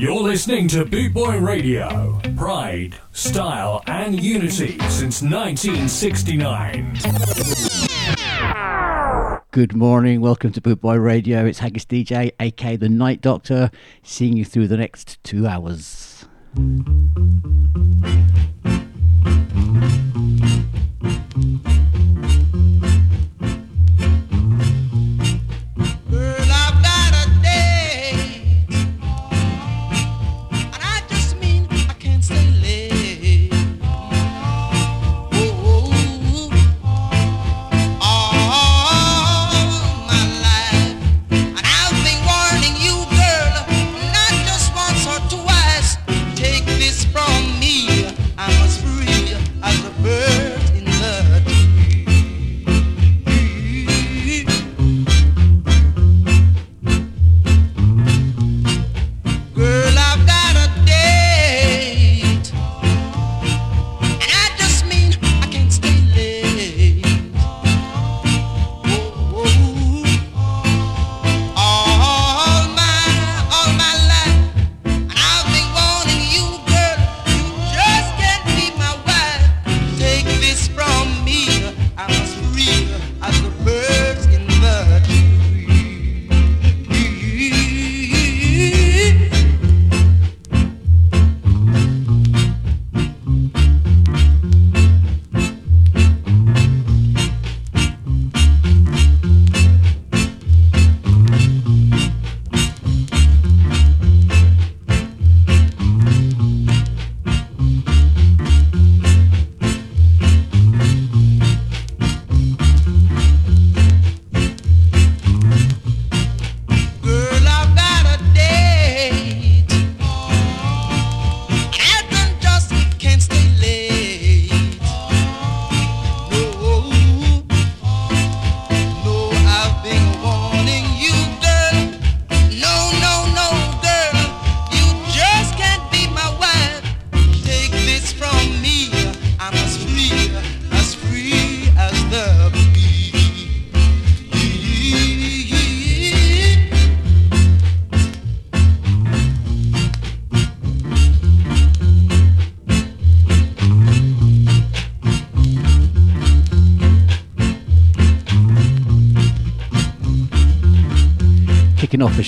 You're listening to Bootboy Radio. Pride, style, and unity since 1969. Good morning, welcome to Bootboy Radio. It's Haggis DJ, aka the Night Doctor, seeing you through the next two hours.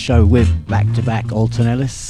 Show with back to back Alton Ellis.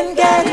can get.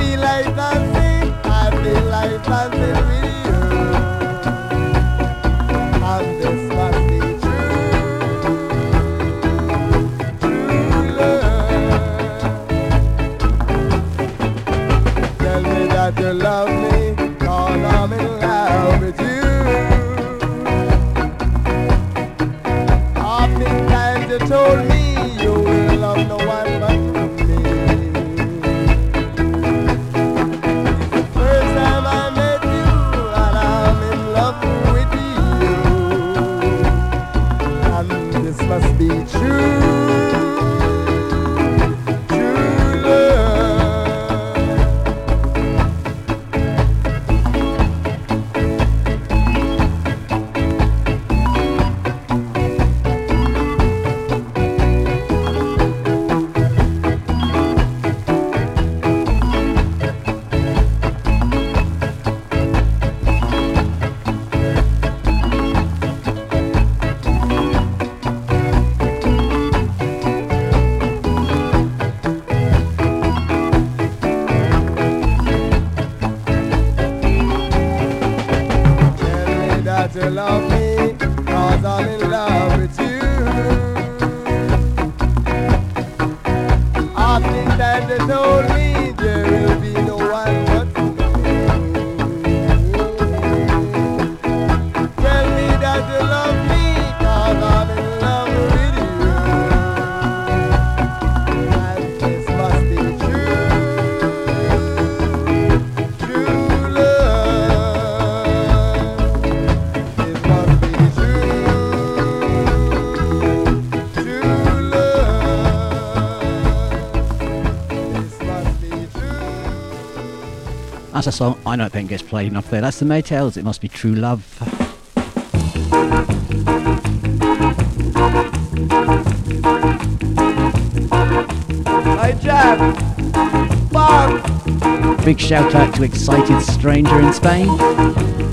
feel like dancing, I feel like dancing with you. That's a song I don't think gets played enough there. That's the Maytals. It must be true love. Big shout out to Excited Stranger in Spain.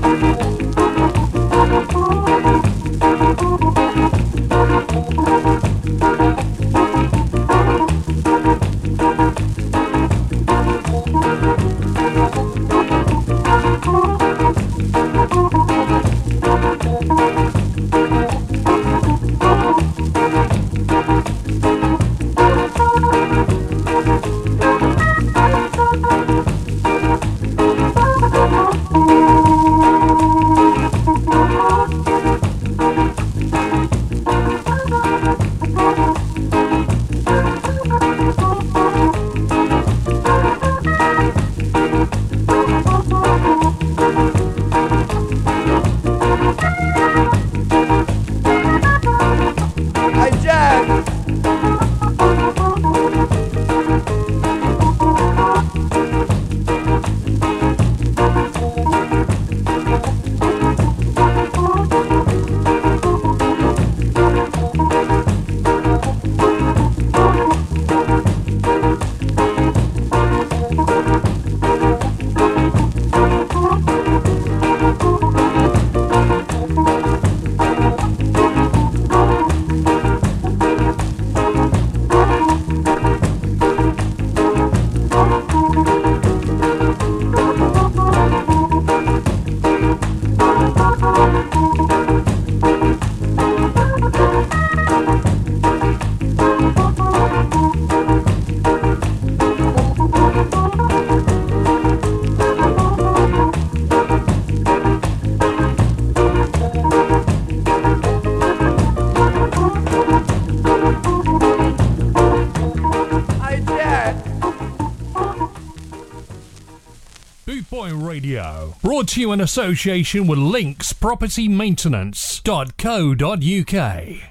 in association with linkspropertymaintenance.co.uk.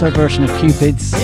That's her version of Cupid's.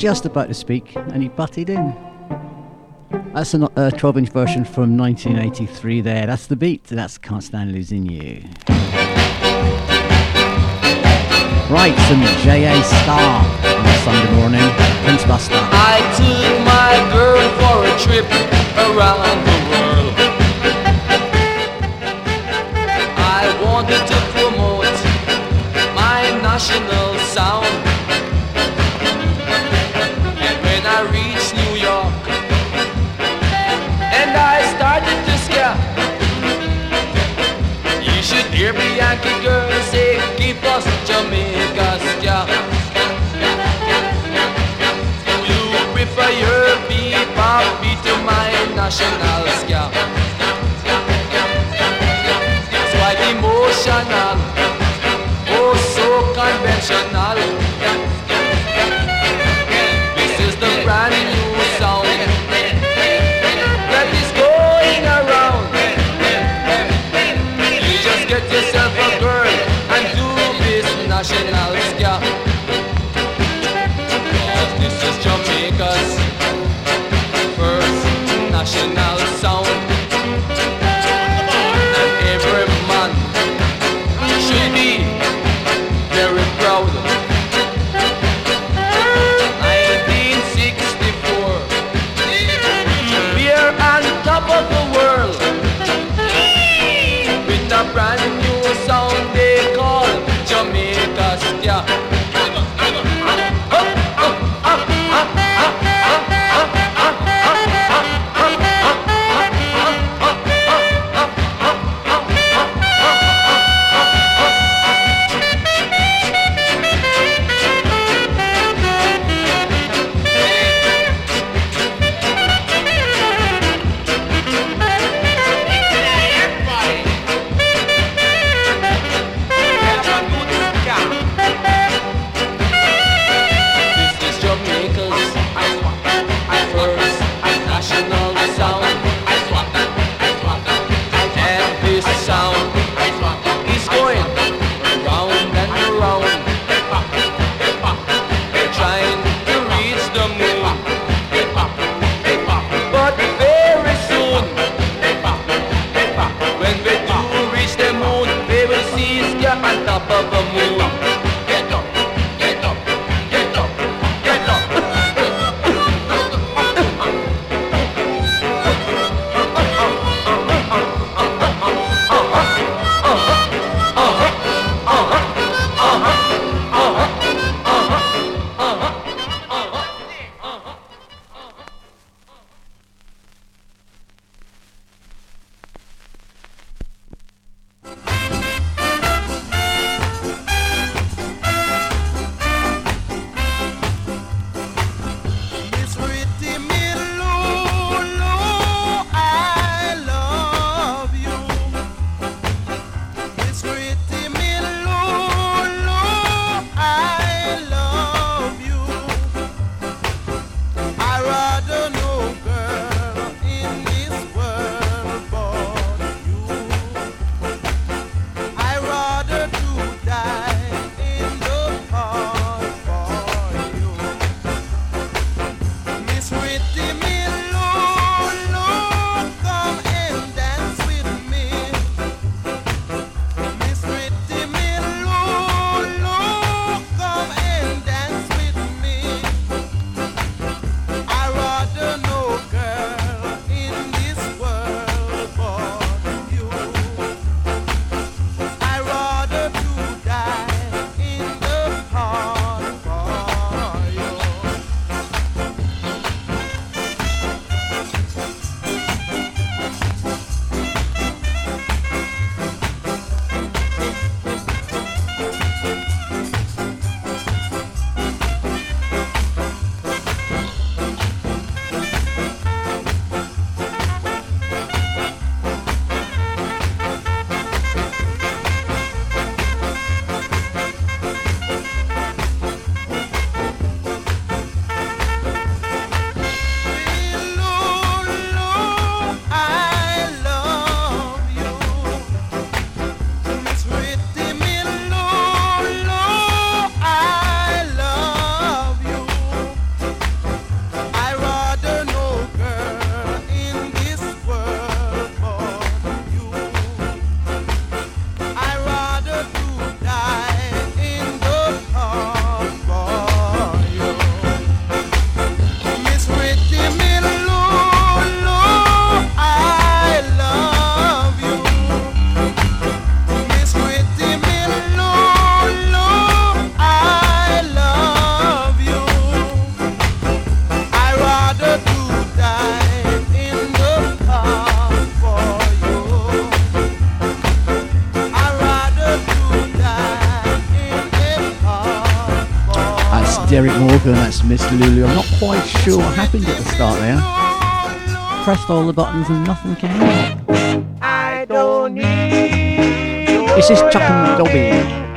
Just about to speak and he butted in. That's a uh, 12 inch version from 1983 there. That's the beat. That's Can't Stand Losing You. Right, some J.A. Star on a Sunday morning. Prince Buster. I took my girl for a trip around the world. I wanted to promote my national sound. I reached New York, and I started to scare, you should hear me Yankee girl say, keep us Jamaica ska. You prefer your bebop to my national scale. It's quite emotional, that's Miss Lulu. I'm not quite sure what happened at the start there. Pressed all the buttons and nothing came out. I don't need This is Chuck and Dobby.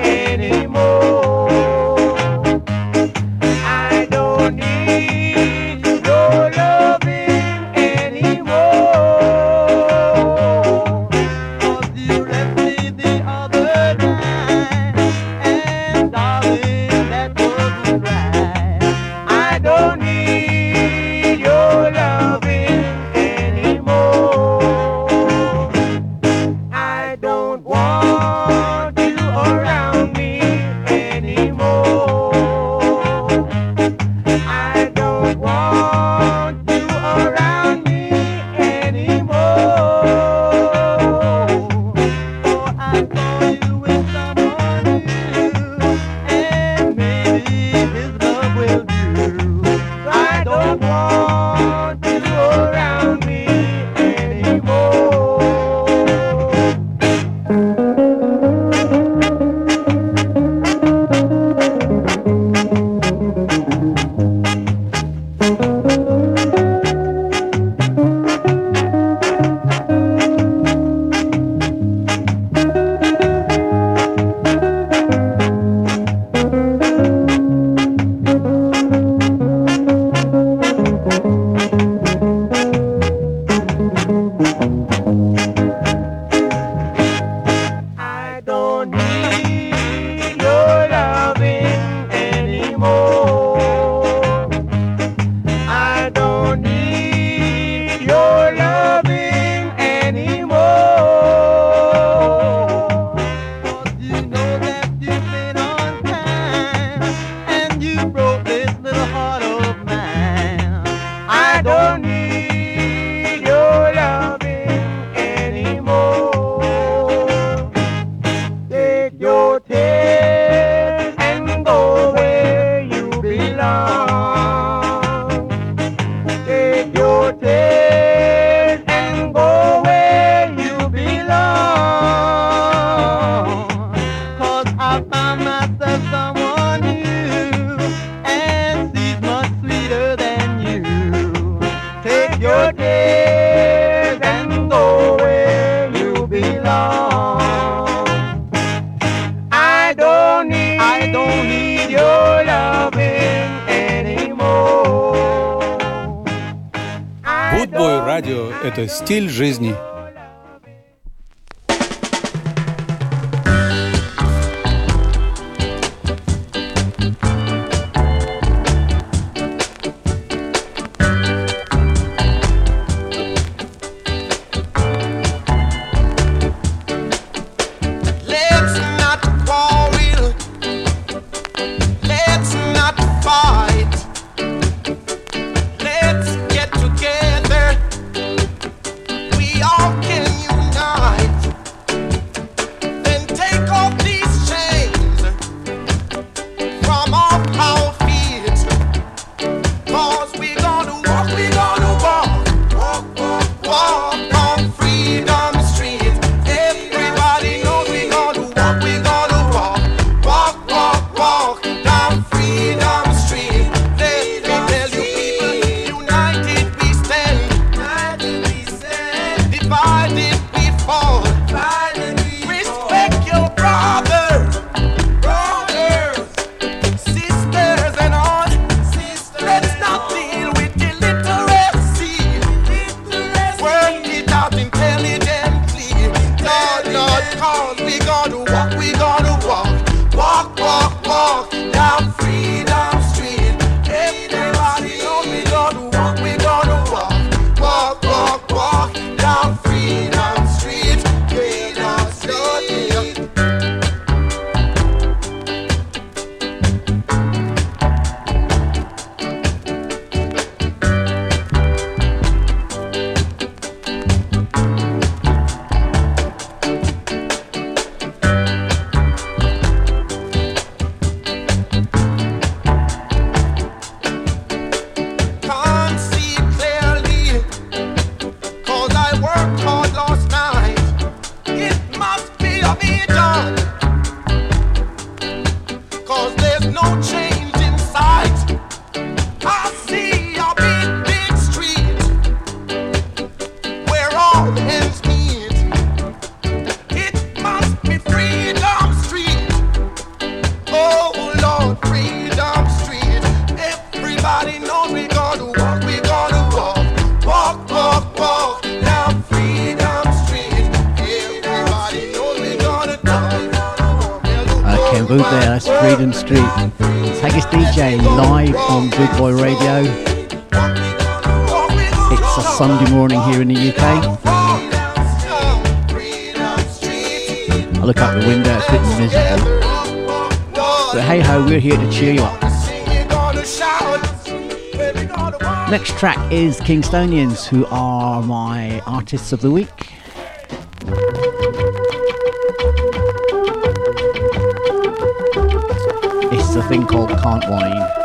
we're here to cheer you up. Next track is Kingstonians, who are my artists of the week. It's a thing called Can't Wine.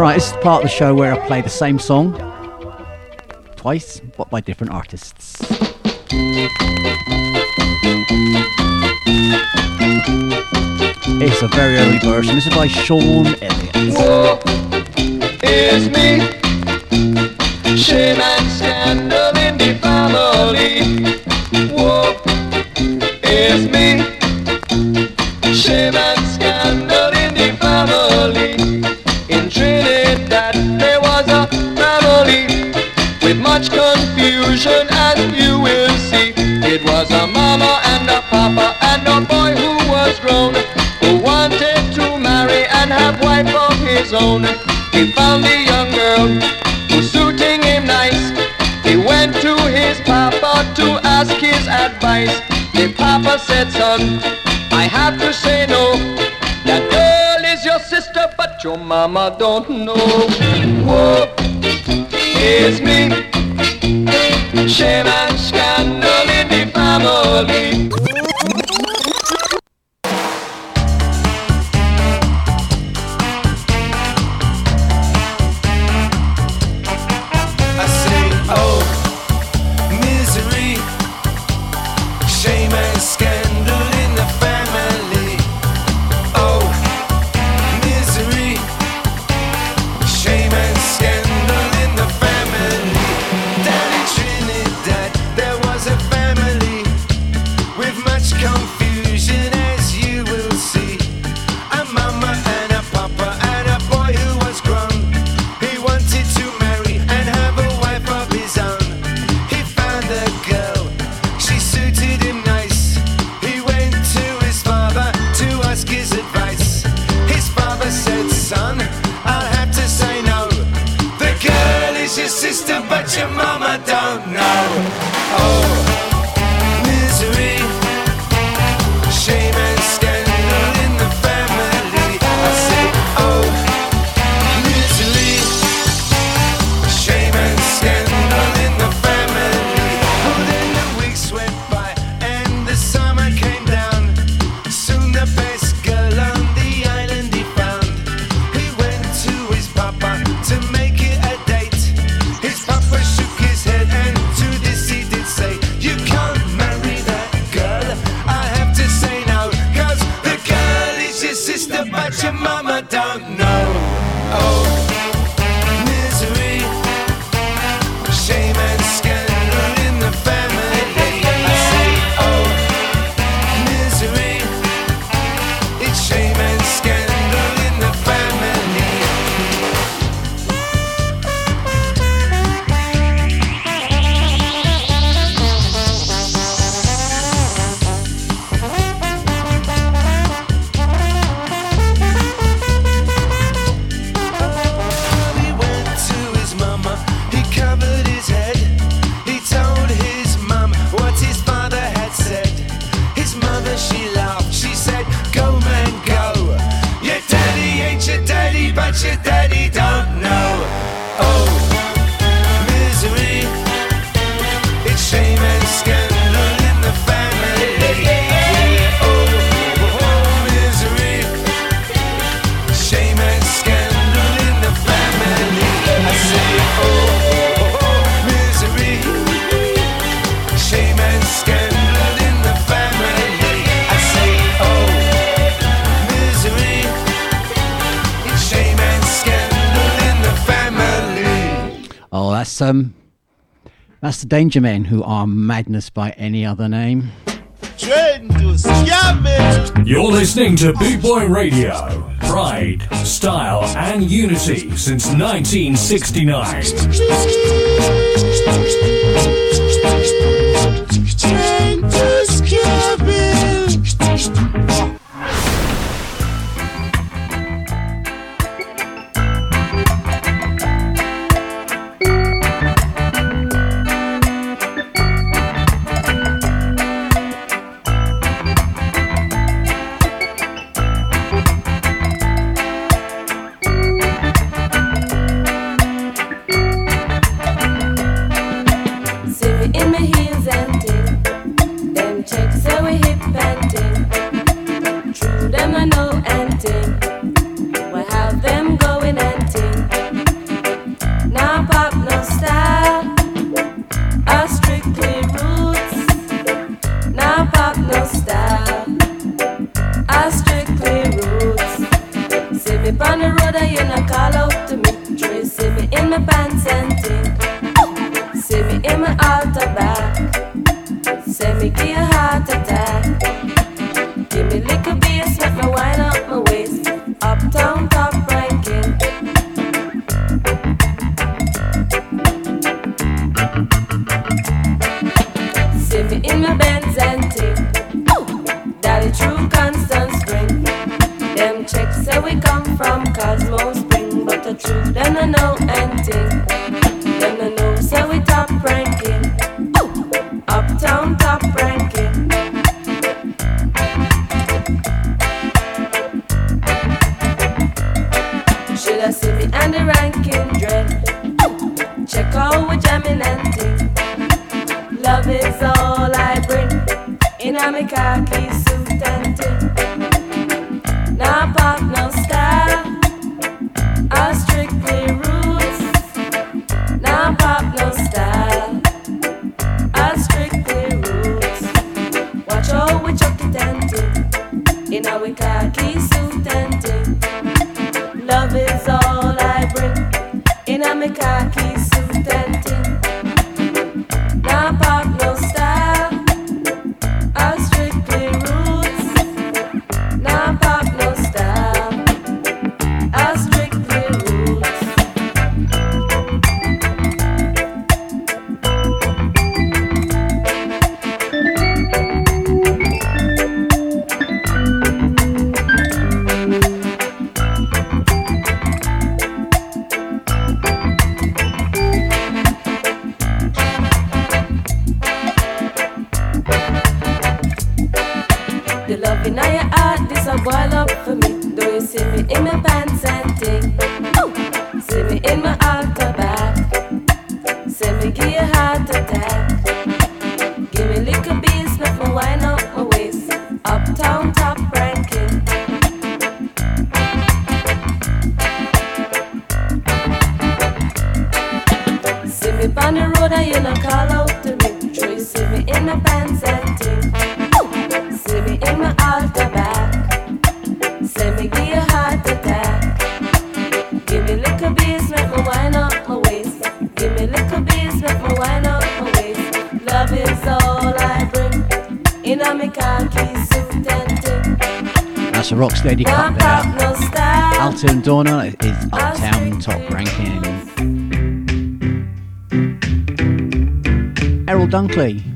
Right, this is part of the show where I play the same song twice, but by different artists. It's a very early version. This is by Shawn Elliott. Whoa, He found a young girl who's suiting him nice. He went to his papa to ask his advice. The papa said, son, I have to say no. That girl is your sister, but your mama don't know. Whoa, it's me. Shame and scandal in the family. that's um, that's the Dangermen, who are madness by any other name. You're listening to Boot Boy Radio. Pride, style, and unity since 1969. On the road, I you know call out to me. Sure see me in my pants and tee. See me in my alter back. Say me give a heart attack. Give me little beats, make me wind up my waist. Give me little beats, make me wind up my waist. Love is all I bring. In a me khaki suit and tee. That's a rock steady cut there. No Althea Donna is Uptown Top Ranking. Dunkley.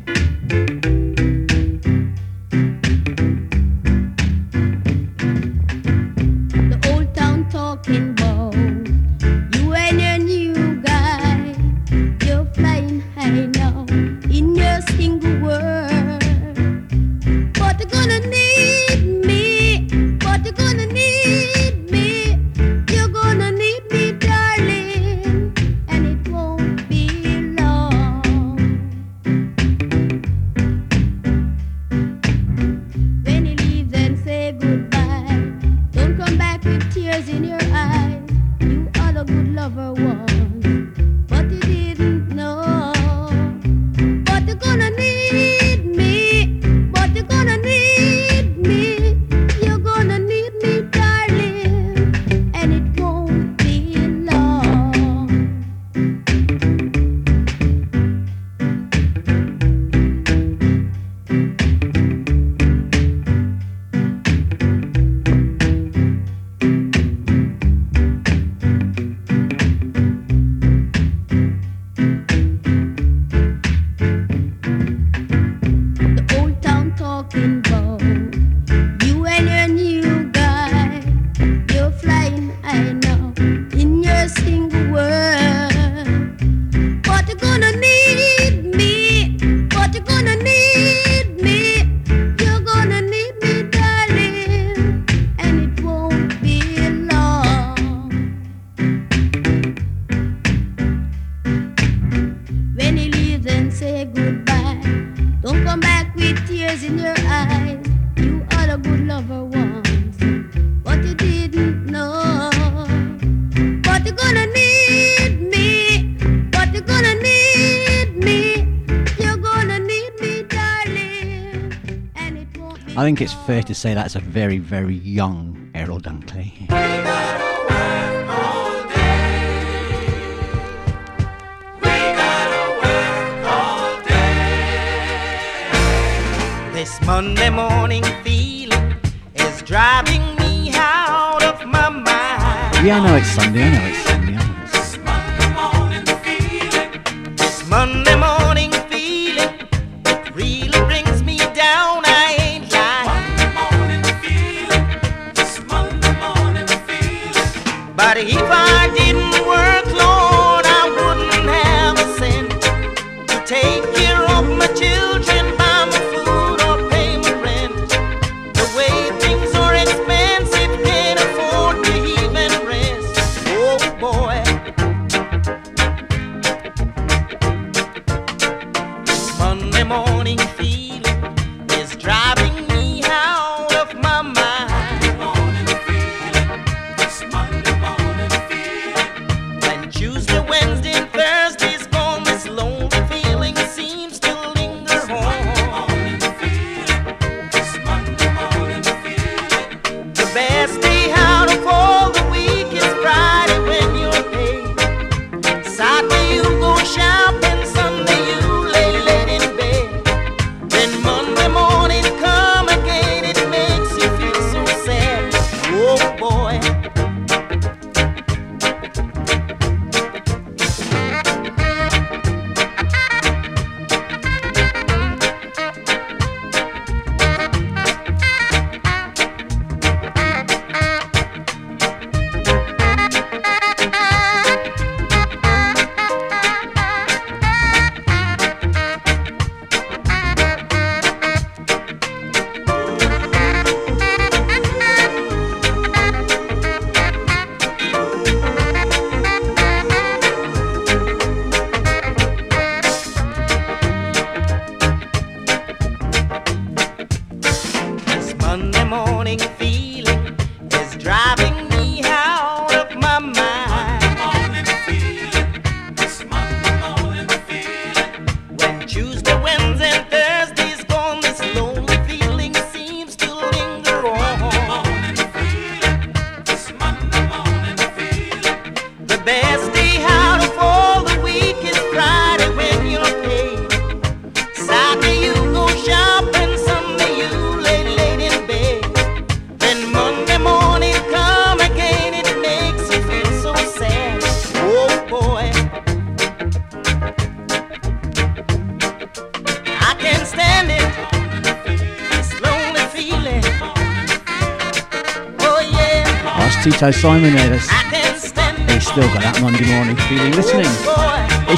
fair to say that's a very, very young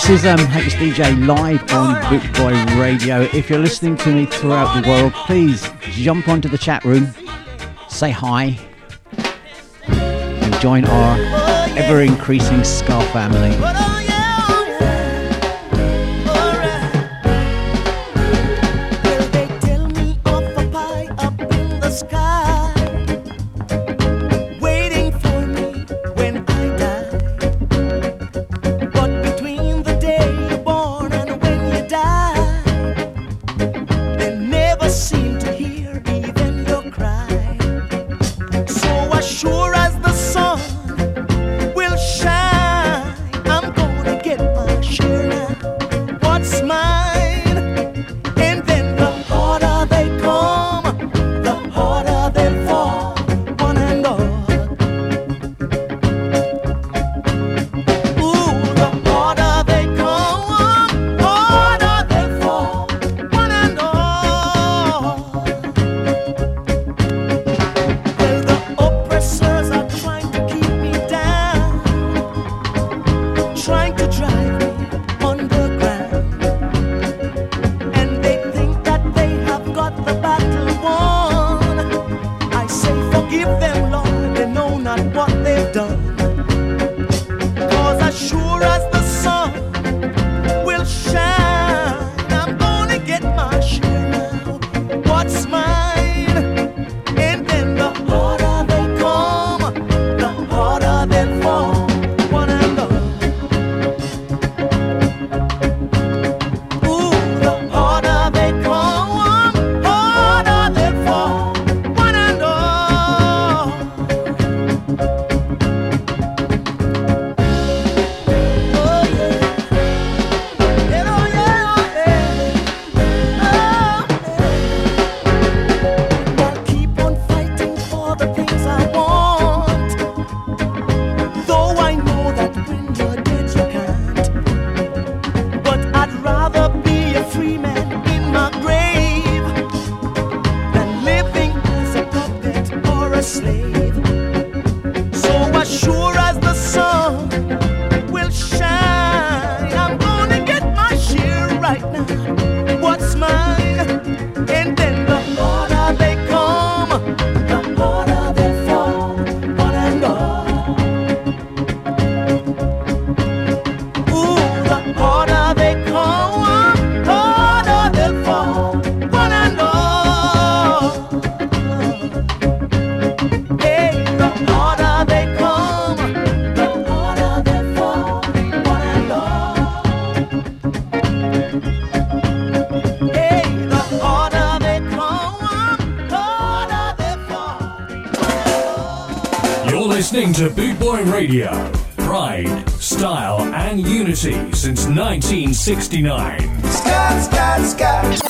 This is um, DJ live on Bootboy Radio. If you're listening to me throughout the world, please jump onto the chat room, say hi, and join our ever increasing Ska family. Radio. Pride, style, and unity since 1969. Scott, Scott, Scott.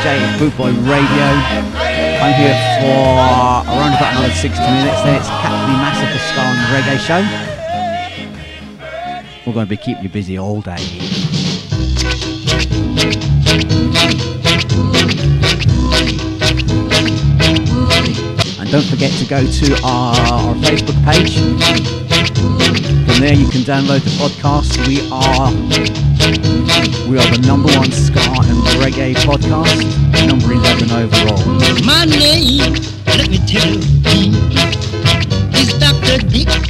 DJ Bootboy Radio. I'm here for around about another 60 minutes. Then it's Captain Massacre on the Reggae Show. We're going to be keeping you busy all day. And don't forget to go to our, our Facebook page. From there you can download the podcast. We are we are the number one ska and reggae podcast, number 11 overall. My name, let me tell you, is Dr. Dick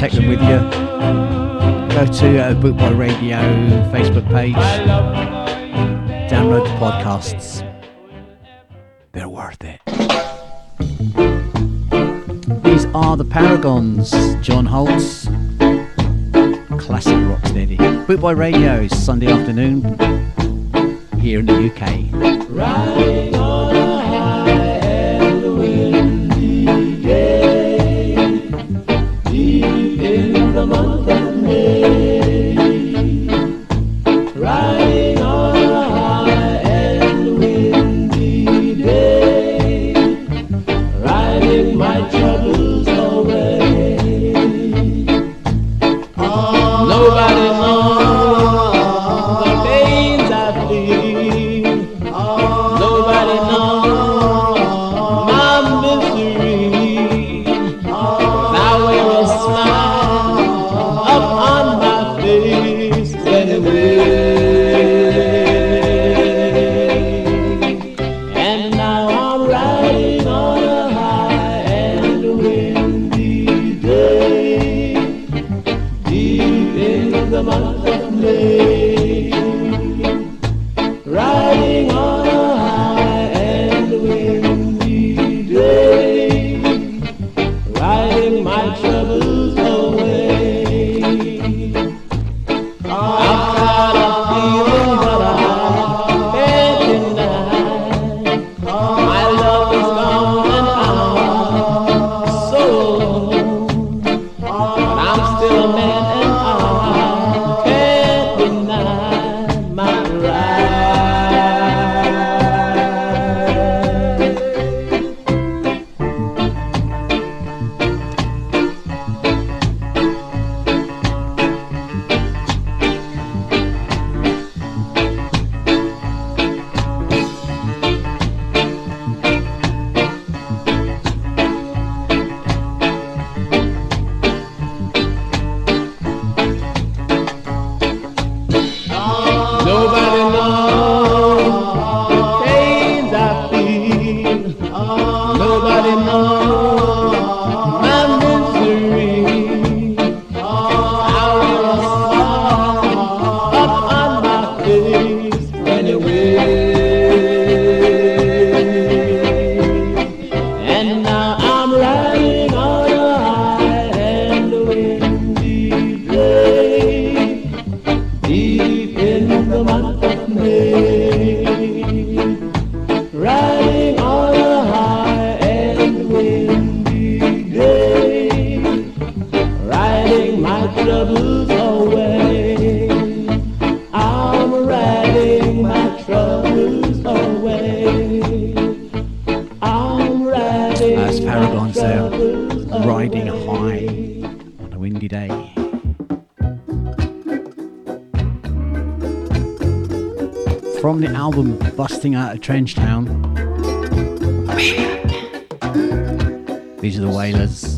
take them with you. Go to uh, Bootboy Radio Facebook page. Download the podcasts. They're worth it. These are the Paragons. John Holt's. Classic Rocksteady. Bootboy Radio, Sunday afternoon here in the UK. there riding high on a windy day. From the album Busting Out of Trench Town, these are the Wailers.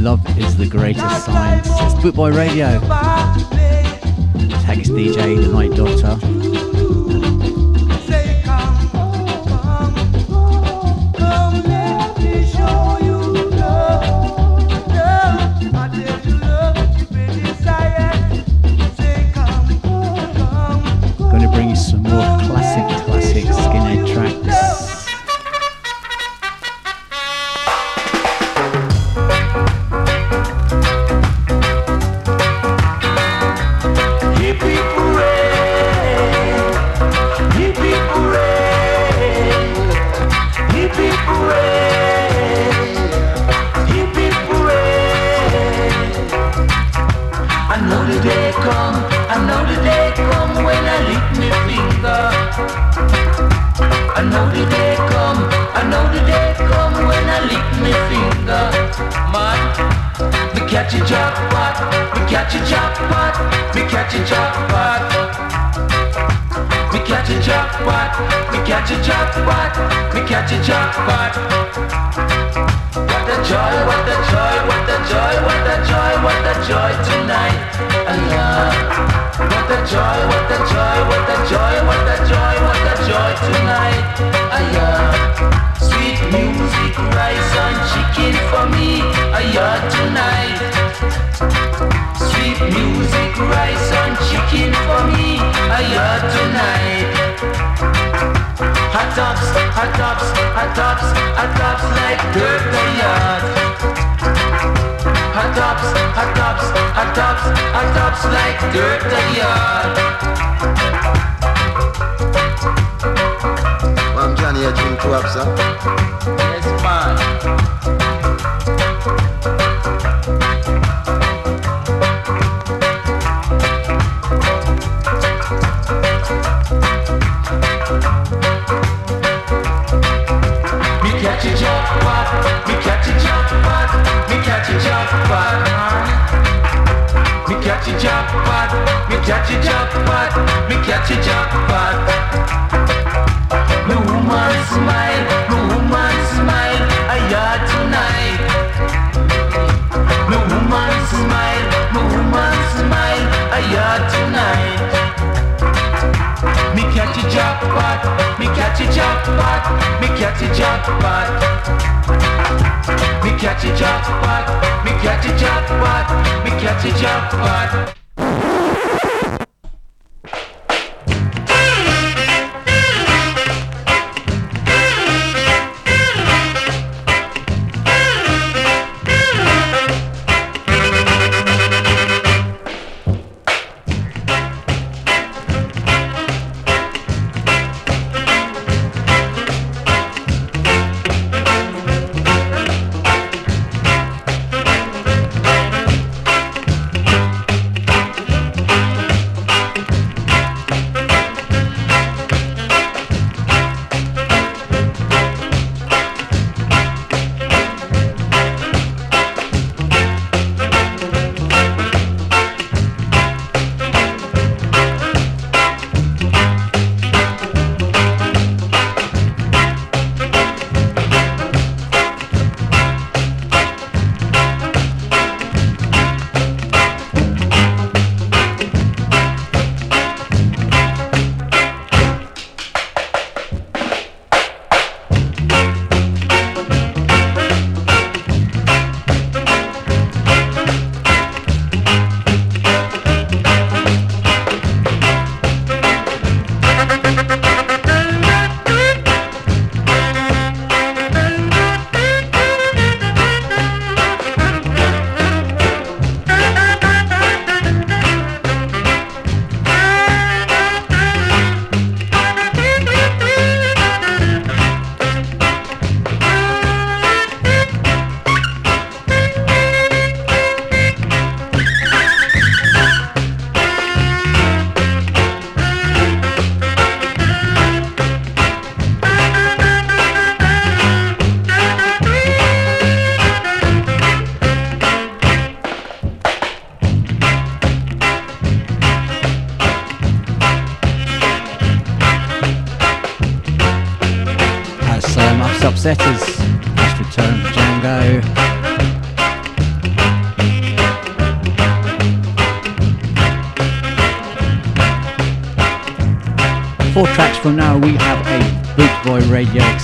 Love is the greatest science. It's Bootboy Radio. Jackpot. Me catch a jackpot, me catch a jackpot, me catch a jackpot. Me woman smile, me woman Me catch a jackpot, me catch a jackpot, me catch a jackpot. Me catch a jackpot, me catch a jackpot, me catch a jackpot.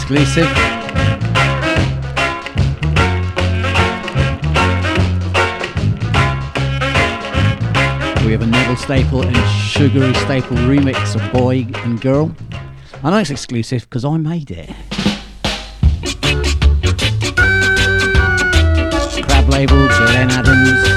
Exclusive. We have a Neville Staple and Sugary Staple remix of Boy and Girl. I know it's exclusive because I made it. Crab label, Glen Adams.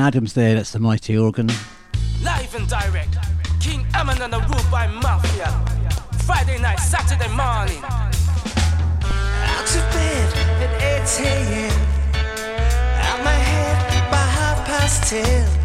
Adams there, that's the mighty organ. Live and direct, King and the by Mafia. Friday night, Saturday morning. Out of bed at 8 a.m. Out my head by half past 10.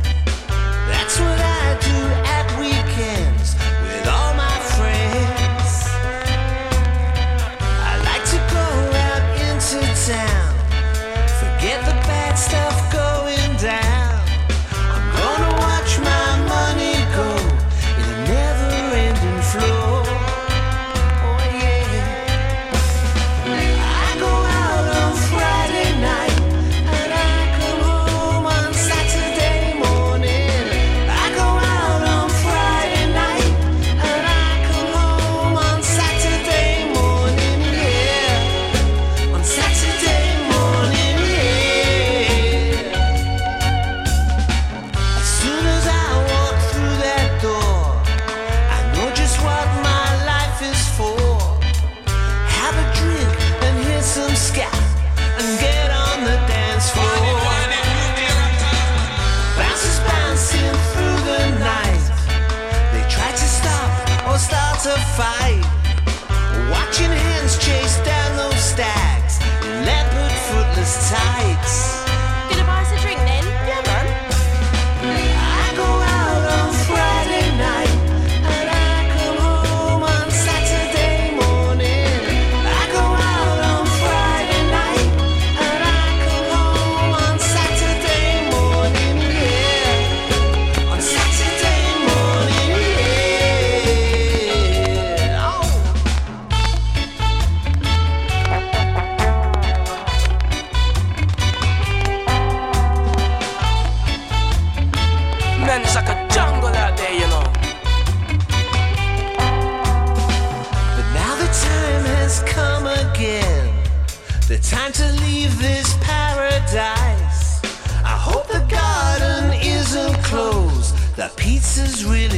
to find This is really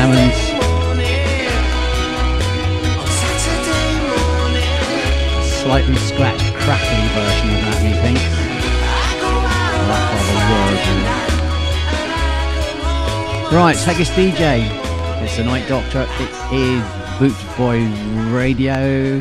Hammonds. Slightly scratched, crackly version of that, methinks. That's rather Right, Haggis DJ. It's the Night Doctor. It is Boot Boy Radio.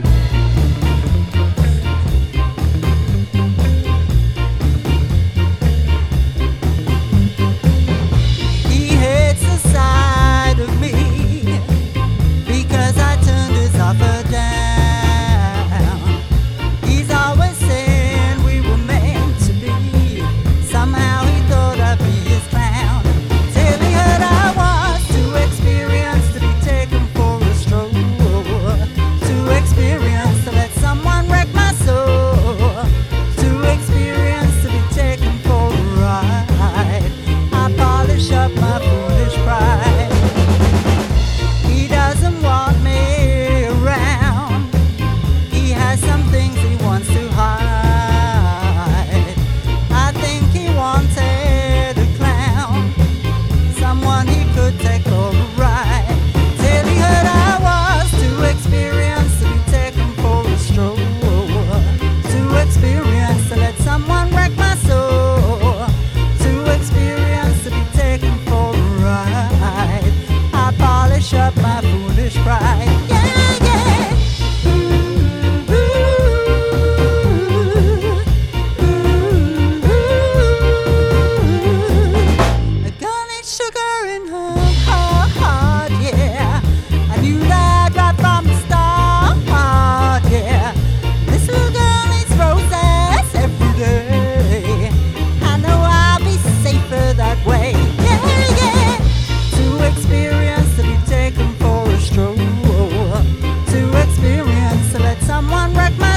wreck my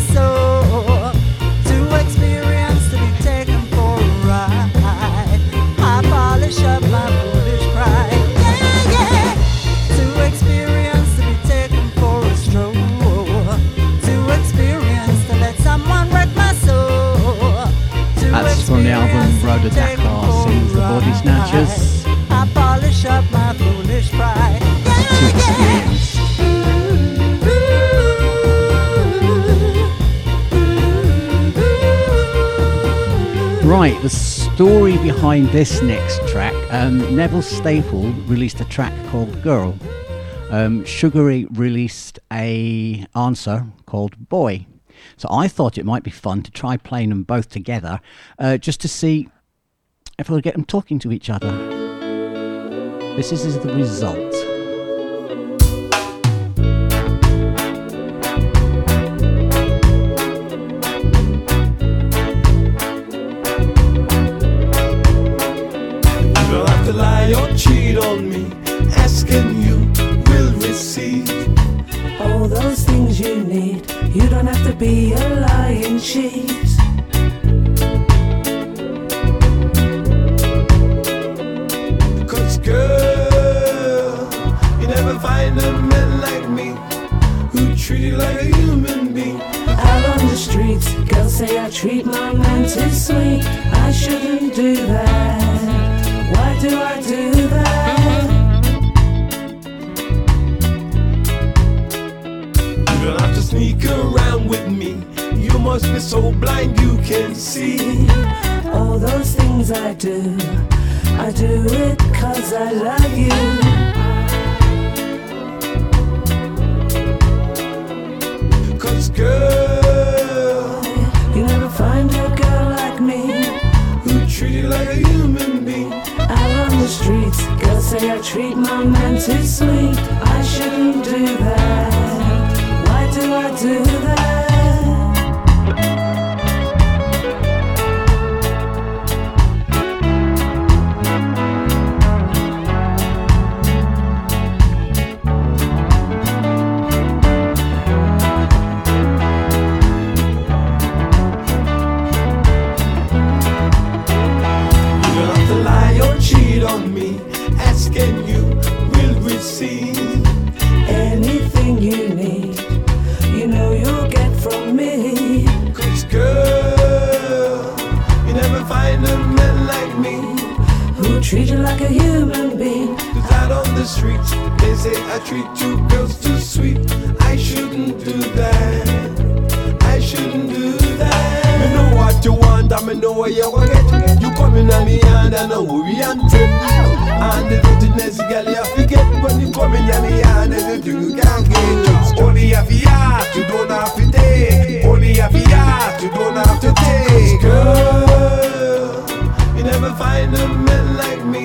behind this next track um, Neville Staple released a track called Girl. Um, Sugary released a answer called Boy. So I thought it might be fun to try playing them both together uh, just to see if I could get them talking to each other. This is, is the result. On me. Asking you will receive. All those things you need. You don't have to be a lying cheat. Cause girl, you never find a man like me who treat you like a human being. Out on the streets, girls say I treat my man too sweet. I shouldn't do that. Why do I do that? You don't have to sneak around with me. You must be so blind you can see. All those things I do, I do it cause I love you. Cause girl, the. Girls say I treat my man too sweet. I shouldn't do that. Why do I do that? Treat you like a human being. Cause out on the streets, they say I treat you girls too sweet. I shouldn't do that. I shouldn't do that. Me know what you want, and me know what you want get. You come in on me and know who we ante. And the dirtiness, girl, you forget when you come in on me hand, everything you can get. Only have you you don't have to take. Only have you you don't have to take. Girl, you never find a man like me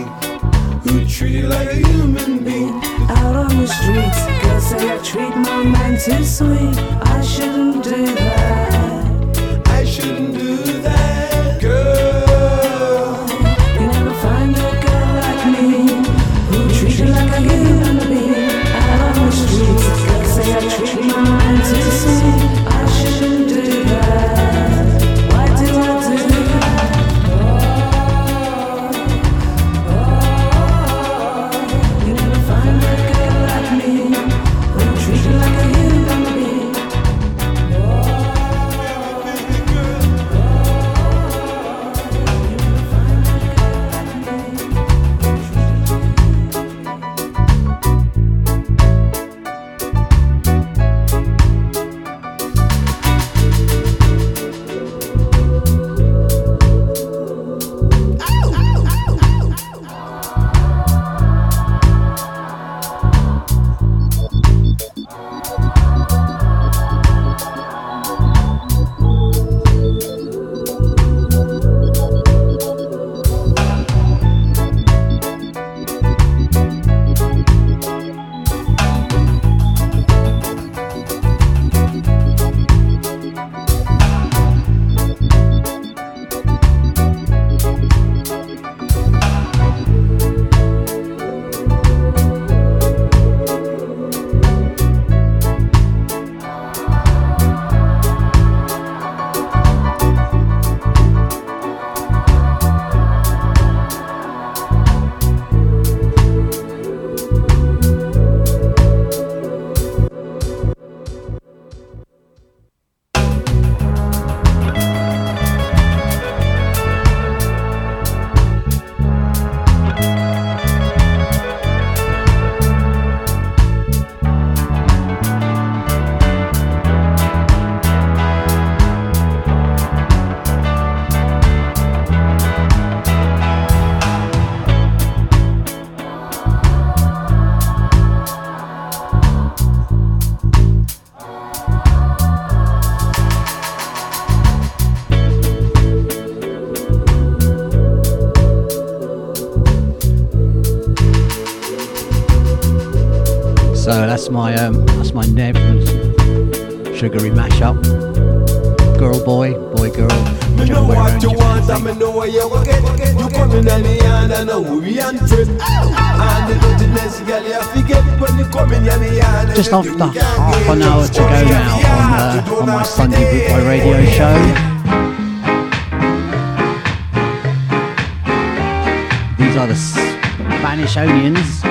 who treat you like a human being. Out on the streets, girls say I treat my man too sweet. I shouldn't do that. I shouldn't do that's my um, that's my Nev sugary mashup. Girl, boy, boy, girl. Me know what you want and me know what you go get. You come in on the yard and now we and trip. And the dirtiness, girl, you forget when you come in on the yard. Just after half an hour to go now on, uh, on my Sunday Boot Boy Radio show. These are the Spanish Onions.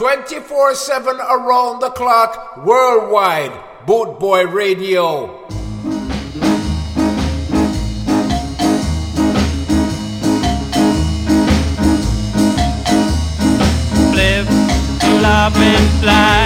24 7 around the clock worldwide. Boot Boy Radio. Flip, flop and fly.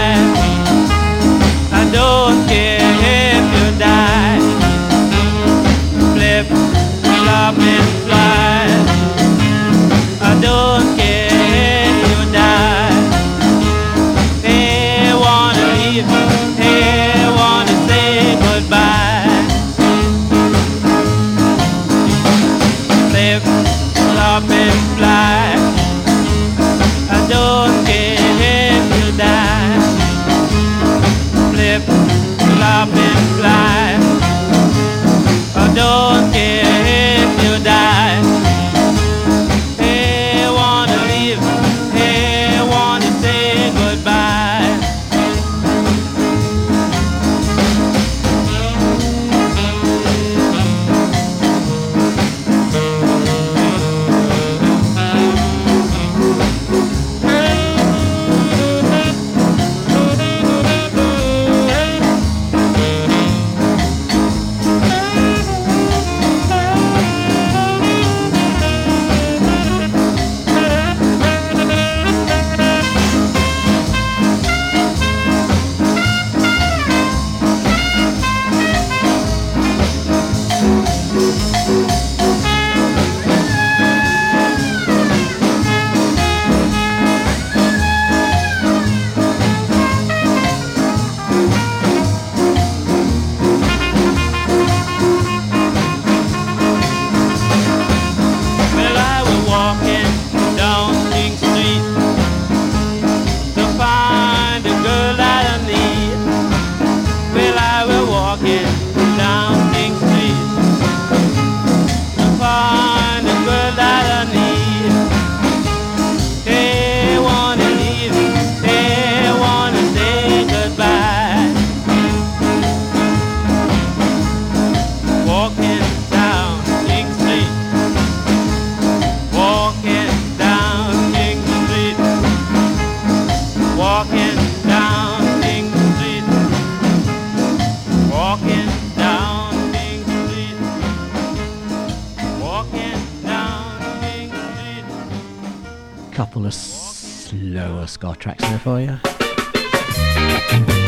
Ska tracks there for you.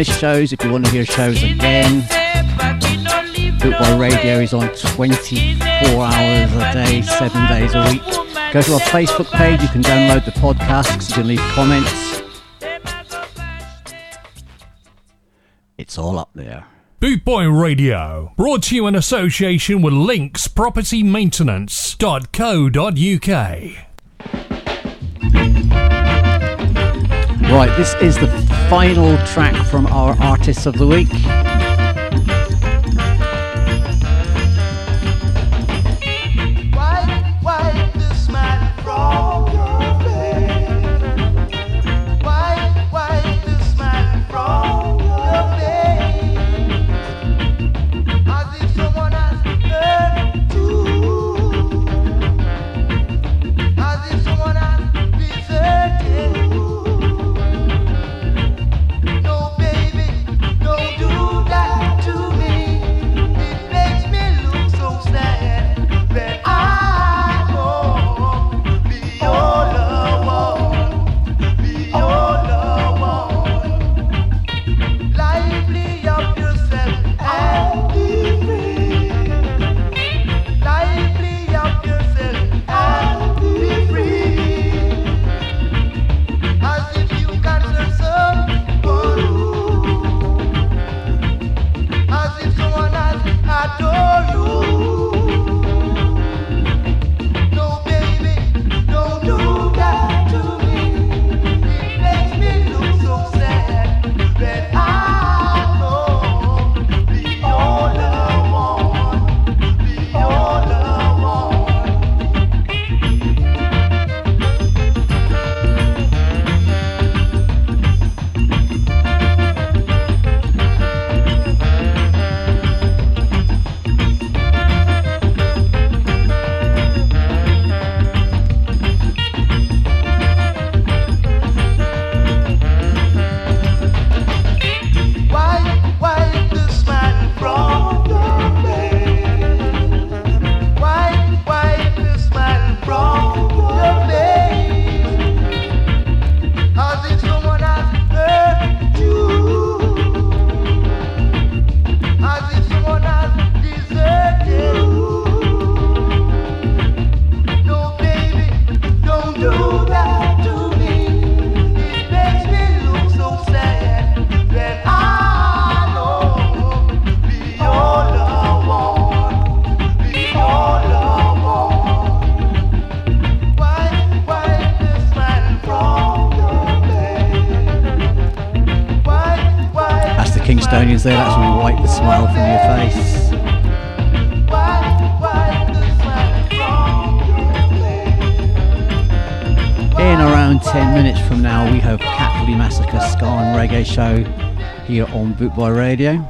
missed shows, if you want to hear shows again, Bootboy Radio is on 24 hours a day, 7 days a week. Go to our Facebook page, you can download the podcasts, you can leave comments. It's all up there. Bootboy Radio, brought to you in association with Links Property Maintenance.co.uk. Right, this is the final track from our Artists of the Week. Bootboy Radio.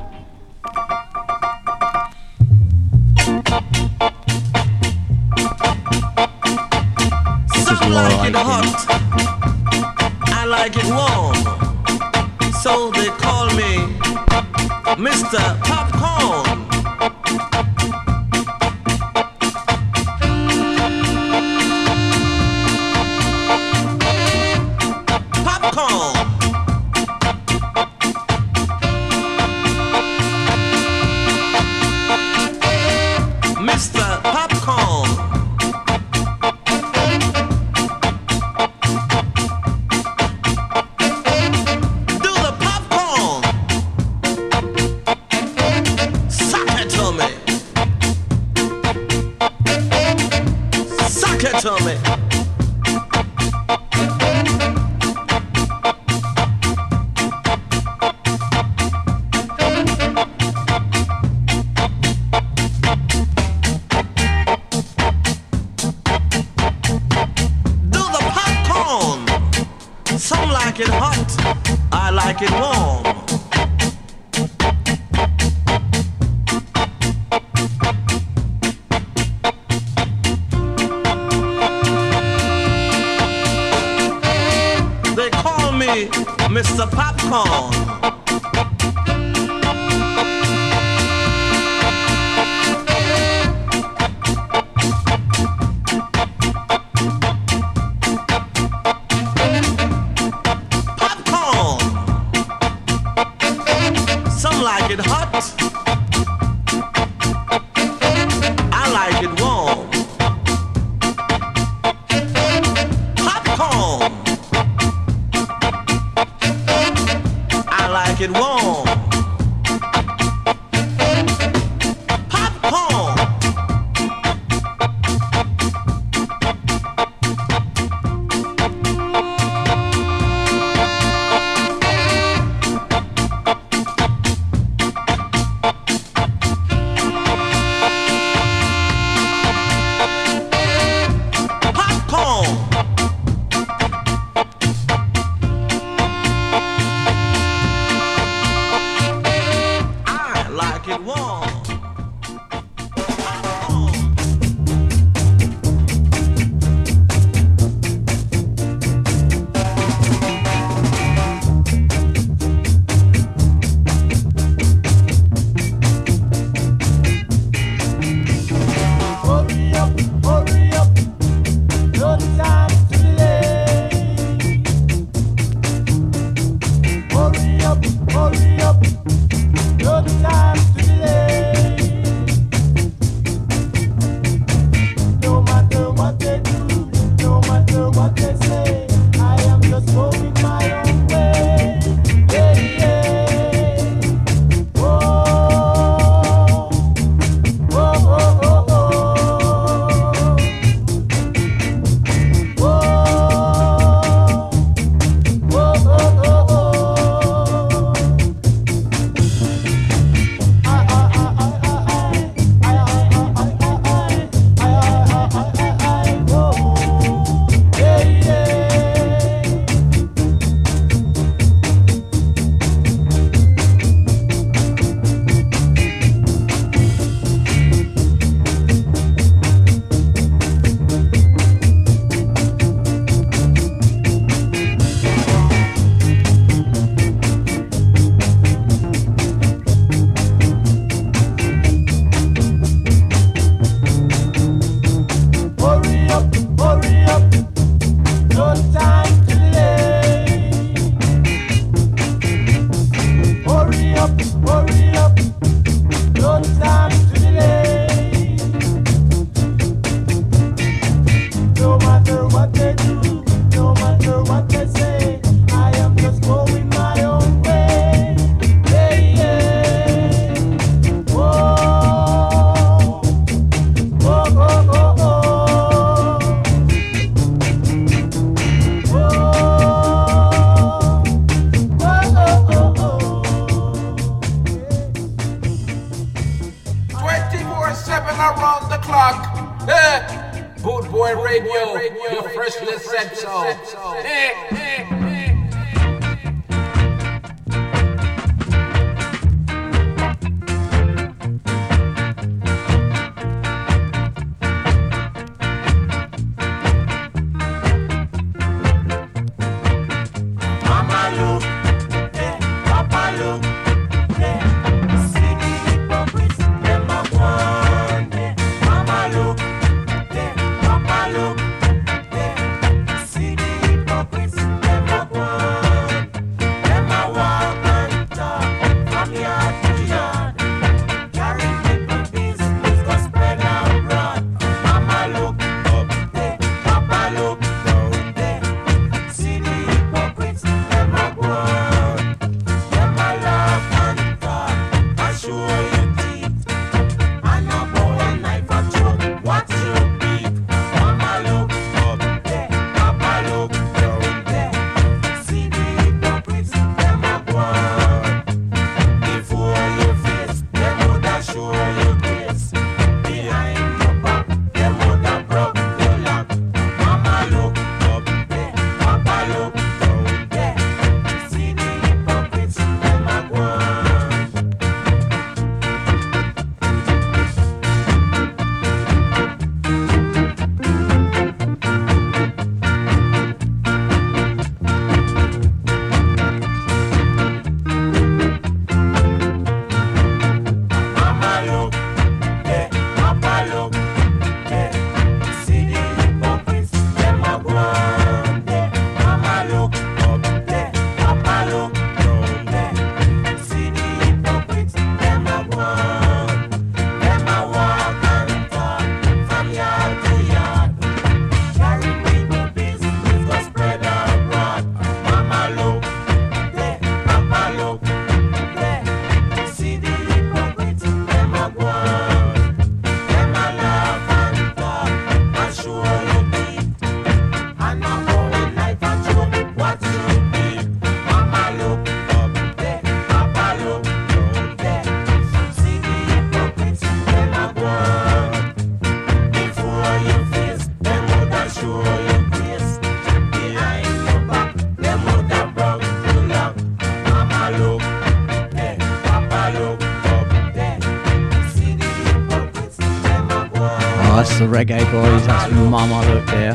Reggae boys. That's Mama Look there.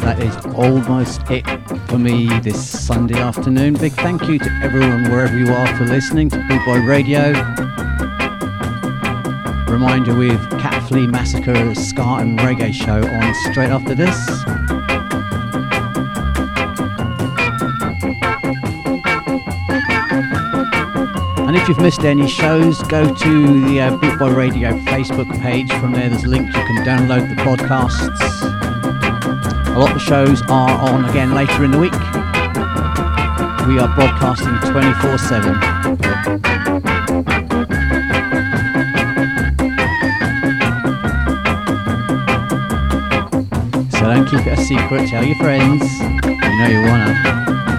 That is almost it for me this Sunday afternoon. Big thank you to everyone wherever you are for listening to Boot Boy Radio. Reminder with Cat Flea Massacre Ska and Reggae show on straight after this. And if you've missed any shows, go to the uh, Boot Boy Radio Facebook page. From there, there's a link you can download the podcasts. Lot of the shows are on again later in the week. We are broadcasting 24 7. So don't keep it a secret, tell your friends. You know you wanna.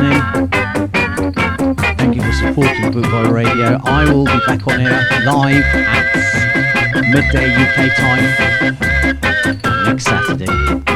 Listening. Thank you for supporting Boot Boy Radio. I will be back on air live at midday UK time next Saturday.